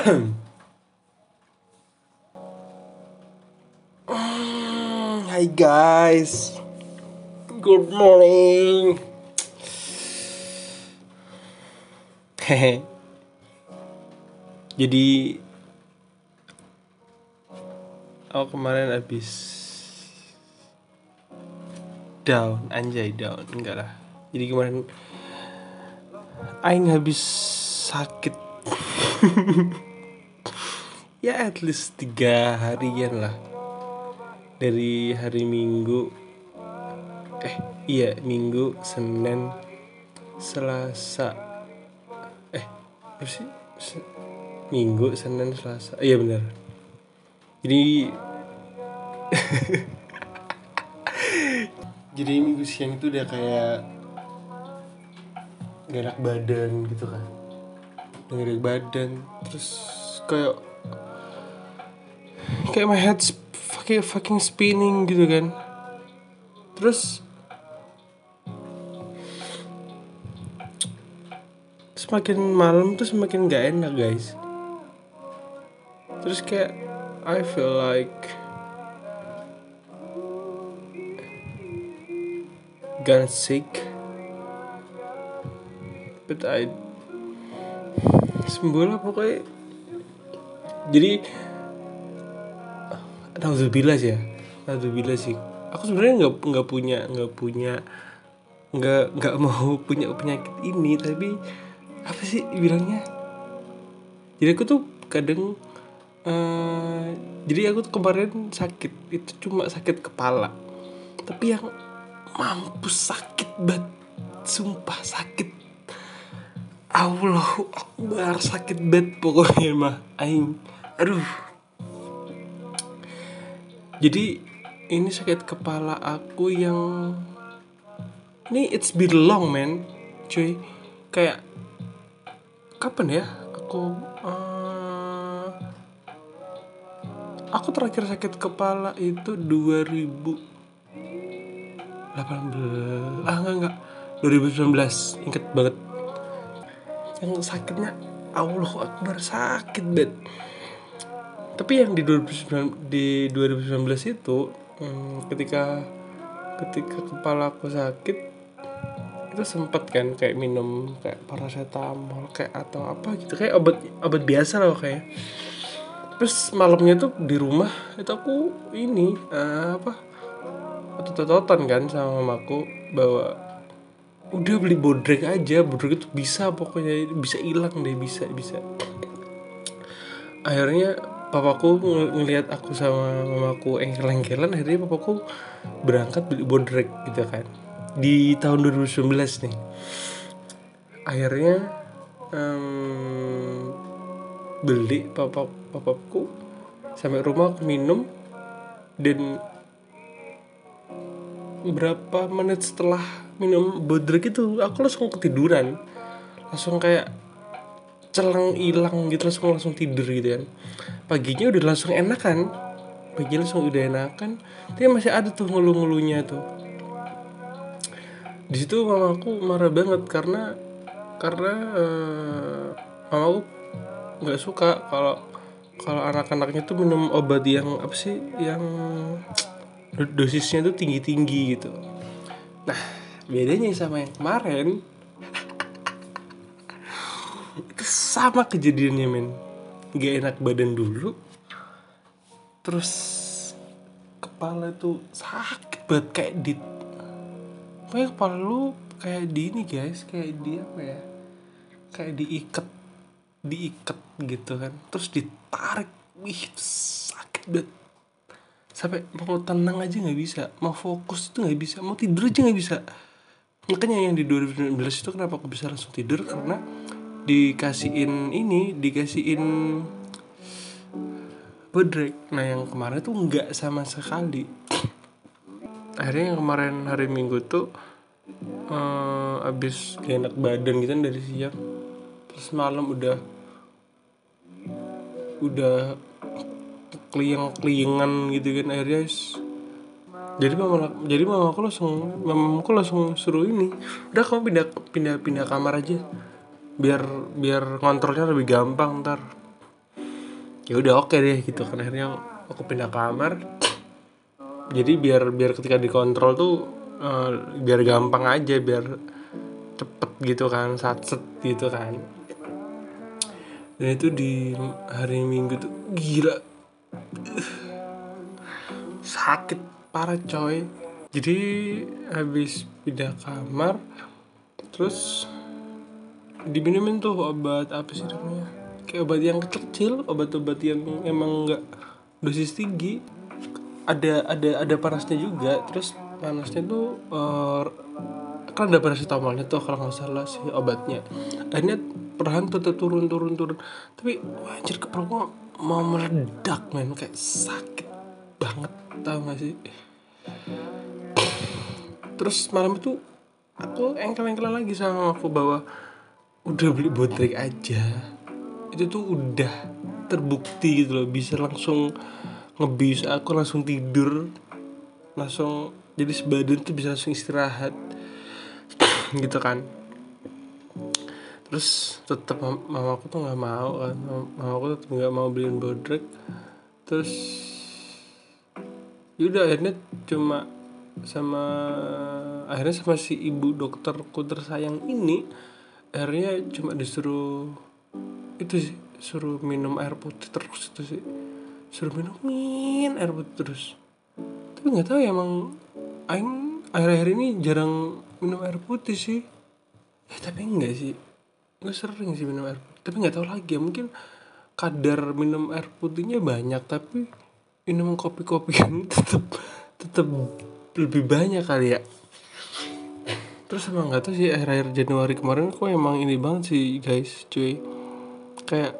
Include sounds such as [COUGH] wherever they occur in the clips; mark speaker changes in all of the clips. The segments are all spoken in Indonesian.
Speaker 1: [CLEARS THROAT] Hai guys. Good morning. Hehe [LAUGHS] Jadi Aku kemarin habis Down. Anjay down. Enggak lah. Jadi kemarin Aing habis sakit [LAUGHS] Ya at least tiga harian lah. Dari hari Minggu eh iya Minggu Senin Selasa. Eh apa sih? Minggu Senin Selasa. Iya benar. Jadi [LAUGHS] jadi minggu siang itu udah kayak gak enak badan gitu kan. Enak badan terus kayak kayak my head fucking fucking spinning gitu kan. Terus semakin malam tuh semakin gak enak guys. Terus kayak I feel like gonna sick. But I sembuh lah pokoknya. Jadi Alhamdulillah sih ya? Alhamdulillah sih aku sebenarnya nggak nggak punya nggak punya nggak nggak mau [LAUGHS] punya penyakit ini tapi apa sih bilangnya? Jadi aku tuh kadang eh, jadi aku tuh kemarin sakit itu cuma sakit kepala. Tapi yang mampus sakit banget sumpah sakit. Allah Akbar sakit banget pokoknya mah. Aing aduh jadi ini sakit kepala aku yang ini it's been long man. Cuy kayak kapan ya aku eh, aku terakhir sakit kepala itu 2018 ah enggak enggak. 2019 inget banget. Yang sakitnya Allah Akbar sakit banget tapi yang di 2019 di 2019 itu hmm, ketika ketika kepala aku sakit itu sempet kan kayak minum kayak paracetamol kayak atau apa gitu. Kayak obat obat biasa loh kayak terus malamnya tuh di rumah itu aku ini eh, apa otot-ototan kan sama mamaku bahwa udah beli bodrek aja bodrek itu bisa pokoknya bisa hilang deh bisa bisa. Akhirnya papaku ng- ngelihat aku sama mamaku engkel-engkelan akhirnya papaku berangkat beli bodrek gitu kan. Di tahun 2019 nih. Akhirnya em, beli papa papaku sampai rumah aku minum dan berapa menit setelah minum bodrek itu aku langsung ketiduran. Langsung kayak celang hilang gitu langsung langsung tidur gitu kan. Paginya udah langsung enak kan paginya langsung udah enak kan tapi masih ada tuh ngeluh-ngeluhnya tuh. Di situ mamaku marah banget karena karena eh, mamaku nggak suka kalau kalau anak-anaknya tuh minum obat yang apa sih yang do- dosisnya tuh tinggi-tinggi gitu. Nah bedanya sama yang kemarin itu sama kejadiannya men. Gak enak badan dulu terus kepala tuh sakit banget kayak di pokoknya kepala lu kayak di ini guys kayak di apa ya? Kayak diikat diikat gitu kan. Terus ditarik wih itu sakit banget. Sampai mau tenang aja nggak bisa mau fokus itu nggak bisa mau tidur aja nggak bisa. Makanya yang di 2019 itu kenapa aku bisa langsung tidur? Karena dikasihin ini dikasihin bodrek. Nah yang kemarin tuh nggak sama sekali. Akhirnya yang kemarin hari minggu tuh eh, abis gak enak badan gitu kan dari siang terus malam udah udah kliang kliangan gitu kan akhirnya jadi mama jadi mama aku langsung mama aku langsung suruh ini udah kamu pindah pindah pindah kamar aja biar biar ngontrolnya lebih gampang ntar. Ya udah oke deh gitu kan. Akhirnya aku pindah kamar. Jadi biar biar ketika dikontrol tuh uh, biar gampang aja biar cepet gitu kan satset gitu kan. Dan itu di hari minggu tuh gila. Sakit parah coy. Jadi habis pindah kamar terus diminumin tuh obat apa sih namanya? Kayak obat yang kecil obat-obat yang emang nggak dosis tinggi. Ada ada ada panasnya juga. Terus panasnya tuh uh, kan ada paracetamolnya tuh kalau nggak salah sih obatnya. Akhirnya perlahan tetap turun turun turun. Tapi wah, anjir kepala mau meledak men. Kayak sakit banget tau gak sih? Terus malam itu aku engkel-engkel lagi sama aku bahwa udah beli bodrek aja. Itu tuh udah terbukti gitu loh. Bisa langsung ngebis aku langsung tidur. Langsung jadi sebadan tuh bisa langsung istirahat. [CLEARS THROAT] Gitu kan. Terus tetap mama aku tuh nggak mau kan. Mama aku tetap nggak mau beliin bodrek terus yaudah akhirnya cuma sama akhirnya sama si ibu dokterku tersayang ini akhirnya cuma disuruh itu sih suruh minum air putih terus itu sih. Suruh minum min air putih terus. Tapi nggak tahu ya emang aing akhir-akhir ini jarang minum air putih sih. Ya tapi enggak sih. Gue sering sih minum air putih. Tapi nggak tahu lagi ya mungkin kadar minum air putihnya banyak tapi minum kopi-kopi kan [LAUGHS] tetap tetap lebih banyak kali ya terus emang nggak tahu sih akhir-akhir Januari kemarin kok emang ini banget sih guys cuy. Kayak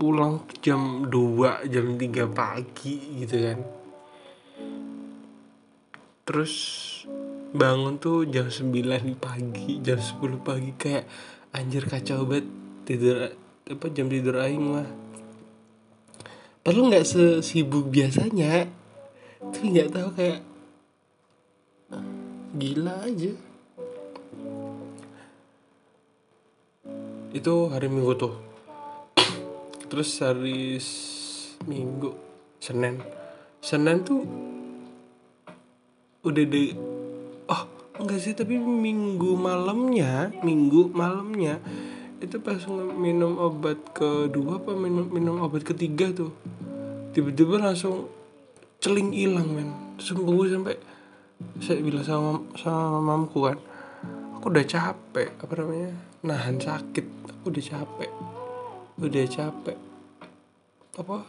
Speaker 1: pulang jam 2 jam 3 pagi gitu kan. Terus bangun tuh jam 9 pagi jam 10 pagi kayak anjir kacau banget tidur apa jam tidur aing mah perlu nggak sesibuk biasanya tapi nggak tahu kayak gila aja. Itu hari minggu tuh. Terus hari minggu senin. Senin tuh udah deh oh enggak sih tapi minggu malamnya minggu malamnya itu pas minum obat kedua apa minum minum obat ketiga tuh tiba-tiba langsung celing hilang men. Gue sampai saya bilang sama sama mamku kan aku udah capek apa namanya nahan sakit aku udah capek udah capek. Apa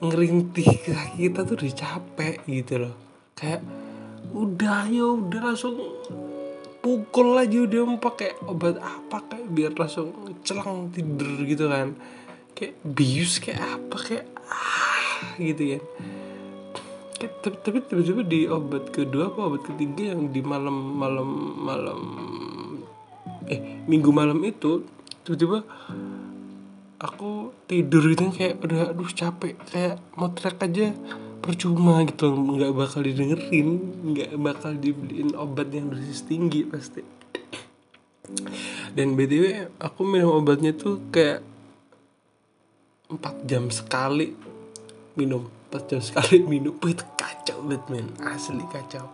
Speaker 1: ngerintih kita tuh udah capek gitu loh. Kayak udah ya udah langsung pukul aja udah pakai obat apa kayak biar langsung celang tidur gitu kan. Kayak bius kayak apa kayak ah gitu kayak, tapi tapi tiba-tiba di obat kedua apa obat ketiga yang di malam malam malam eh minggu malam itu tiba-tiba aku tidur gitu kayak udah aduh capek. Kayak mau teriak aja percuma gitu nggak bakal didengerin nggak bakal dibeliin obat yang dosis tinggi pasti. Dan btw aku minum obatnya tuh kayak empat jam sekali minum empat jam sekali minum itu kacau banget asli kacau.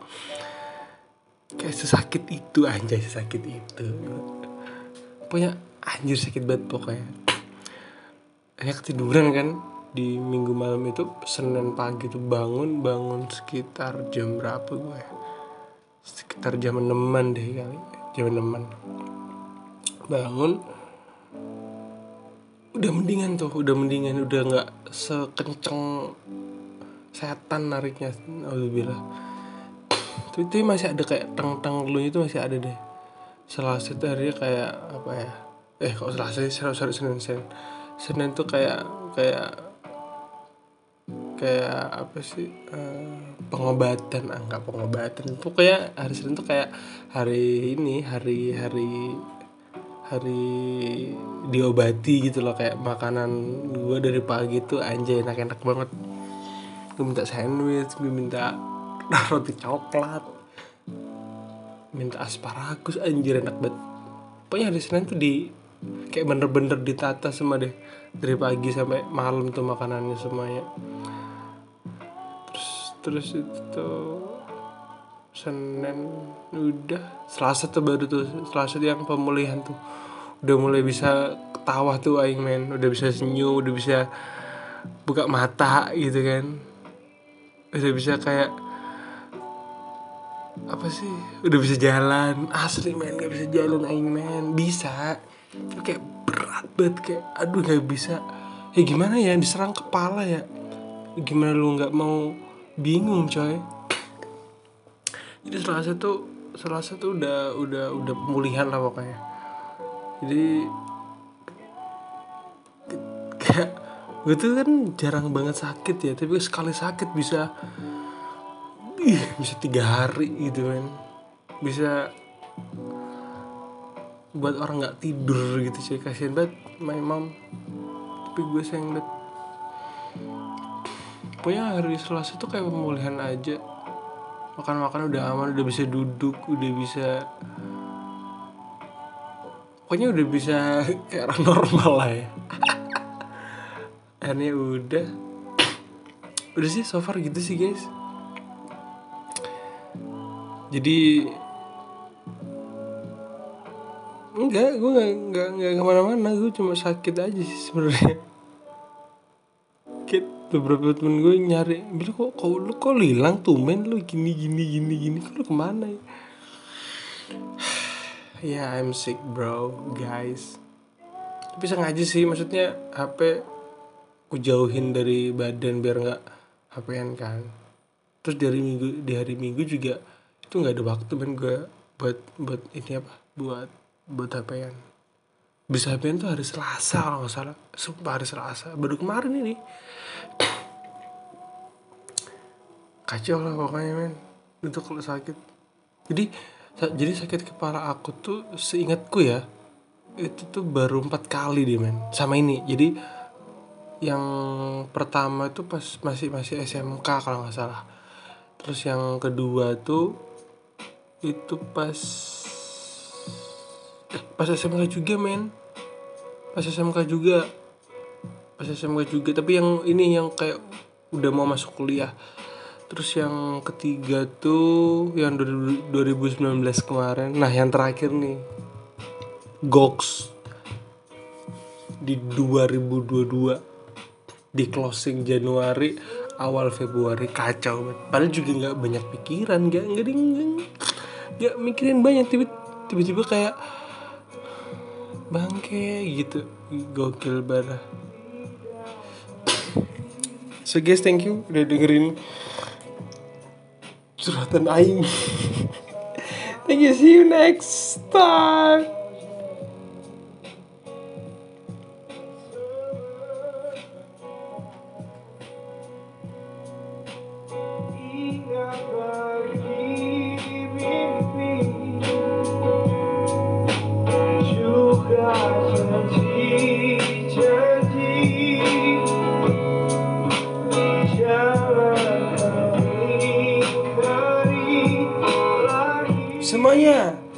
Speaker 1: Kayak sesakit itu anjay sesakit itu. Punya anjir sakit banget pokoknya. Kayak ketiduran kan di minggu malam itu senin pagi tuh bangun bangun sekitar jam berapa gue ya? Sekitar jam enaman deh kali jam enaman bangun. Udah mendingan tuh udah mendingan udah nggak sekenceng setan nariknya alhamdulillah tapi, itu masih ada kayak teng teng lu itu masih ada deh. Selasa itu harinya kayak apa ya eh kok selasa sih? Sorry senin senin. Senin tuh kayak kayak kayak apa sih uh, pengobatan ah nggak pengobatan. Pokoknya hari Senin tuh kayak hari ini hari hari hari diobati gitu loh. Kayak makanan gue dari pagi tuh anjay enak-enak banget gue minta sandwich gue minta [LAUGHS] roti coklat minta asparagus anjir enak banget. Pokoknya hari Senin tuh di kayak bener-bener ditata semua deh dari pagi sampai malam tuh makanannya semuanya. Terus terus itu tuh Senin udah Selasa tuh baru tuh Selasa tuh yang pemulihan tuh. Udah mulai bisa ketawa tuh aing men. Udah bisa senyum udah bisa buka mata gitu kan udah bisa kayak apa sih? Udah bisa jalan. Asli men. Nggak bisa jalan aing men. Bisa. Kayak berat banget kayak aduh nggak bisa. Ya gimana ya? Diserang kepala ya. Gimana lu nggak mau bingung coy? Jadi selasa tuh selasa tuh udah udah udah pemulihan lah pokoknya. Jadi gue tuh kan jarang banget sakit ya tapi sekali sakit bisa ih bisa tiga hari gitu kan. Bisa buat orang nggak tidur gitu sih kasihan banget my mom. Tapi gue sayang banget. Pokoknya hari selasa tuh kayak pemulihan aja. Makan-makan udah aman udah bisa duduk udah bisa pokoknya udah bisa [LAUGHS] kayak orang normal lah ya akhirnya udah. Udah sih so far gitu sih guys. Jadi enggak gue nggak nggak nggak ke mana-mana. Gue cuma sakit aja sih sebenarnya. Sakit. Beberapa temen gue nyari bilang kok kau lu kok hilang tuh men? Lu gini gini gini gini. Kok lu ke mana ya? [SIGHS] Ya I'm sick bro guys. Tapi sengaja sih maksudnya HP ku jauhin dari badan biar nggak HP-an kan. Terus dari minggu di hari minggu juga itu nggak ada waktu men gue buat buat ini apa buat buat HP-an bisa HP-an tuh hari Selasa kalau nggak salah. Sumpah hari Selasa. Baru kemarin ini. [COUGHS] Kacau lah pokoknya men. Itu kalau sakit. Jadi jadi sakit kepala aku tuh seingatku ya itu tuh baru empat kali deh men sama ini. Jadi yang pertama itu pas masih masih SMK kalau nggak salah. Terus yang kedua tuh itu pas eh, pas SMK juga men. Pas SMK juga. Pas SMK juga. Tapi yang ini yang kayak udah mau masuk kuliah. Terus yang ketiga tuh yang 2019 kemarin. Nah yang terakhir nih. Gox. Di 2022 di closing Januari awal Februari kacau banget padahal juga nggak banyak pikiran nggak nggak nggak mikirin banyak tiba-tiba kayak bangke gitu. Gokil banget. So guys thank you udah dengerin curhatan aing. [LAUGHS] Thank you see you next time 念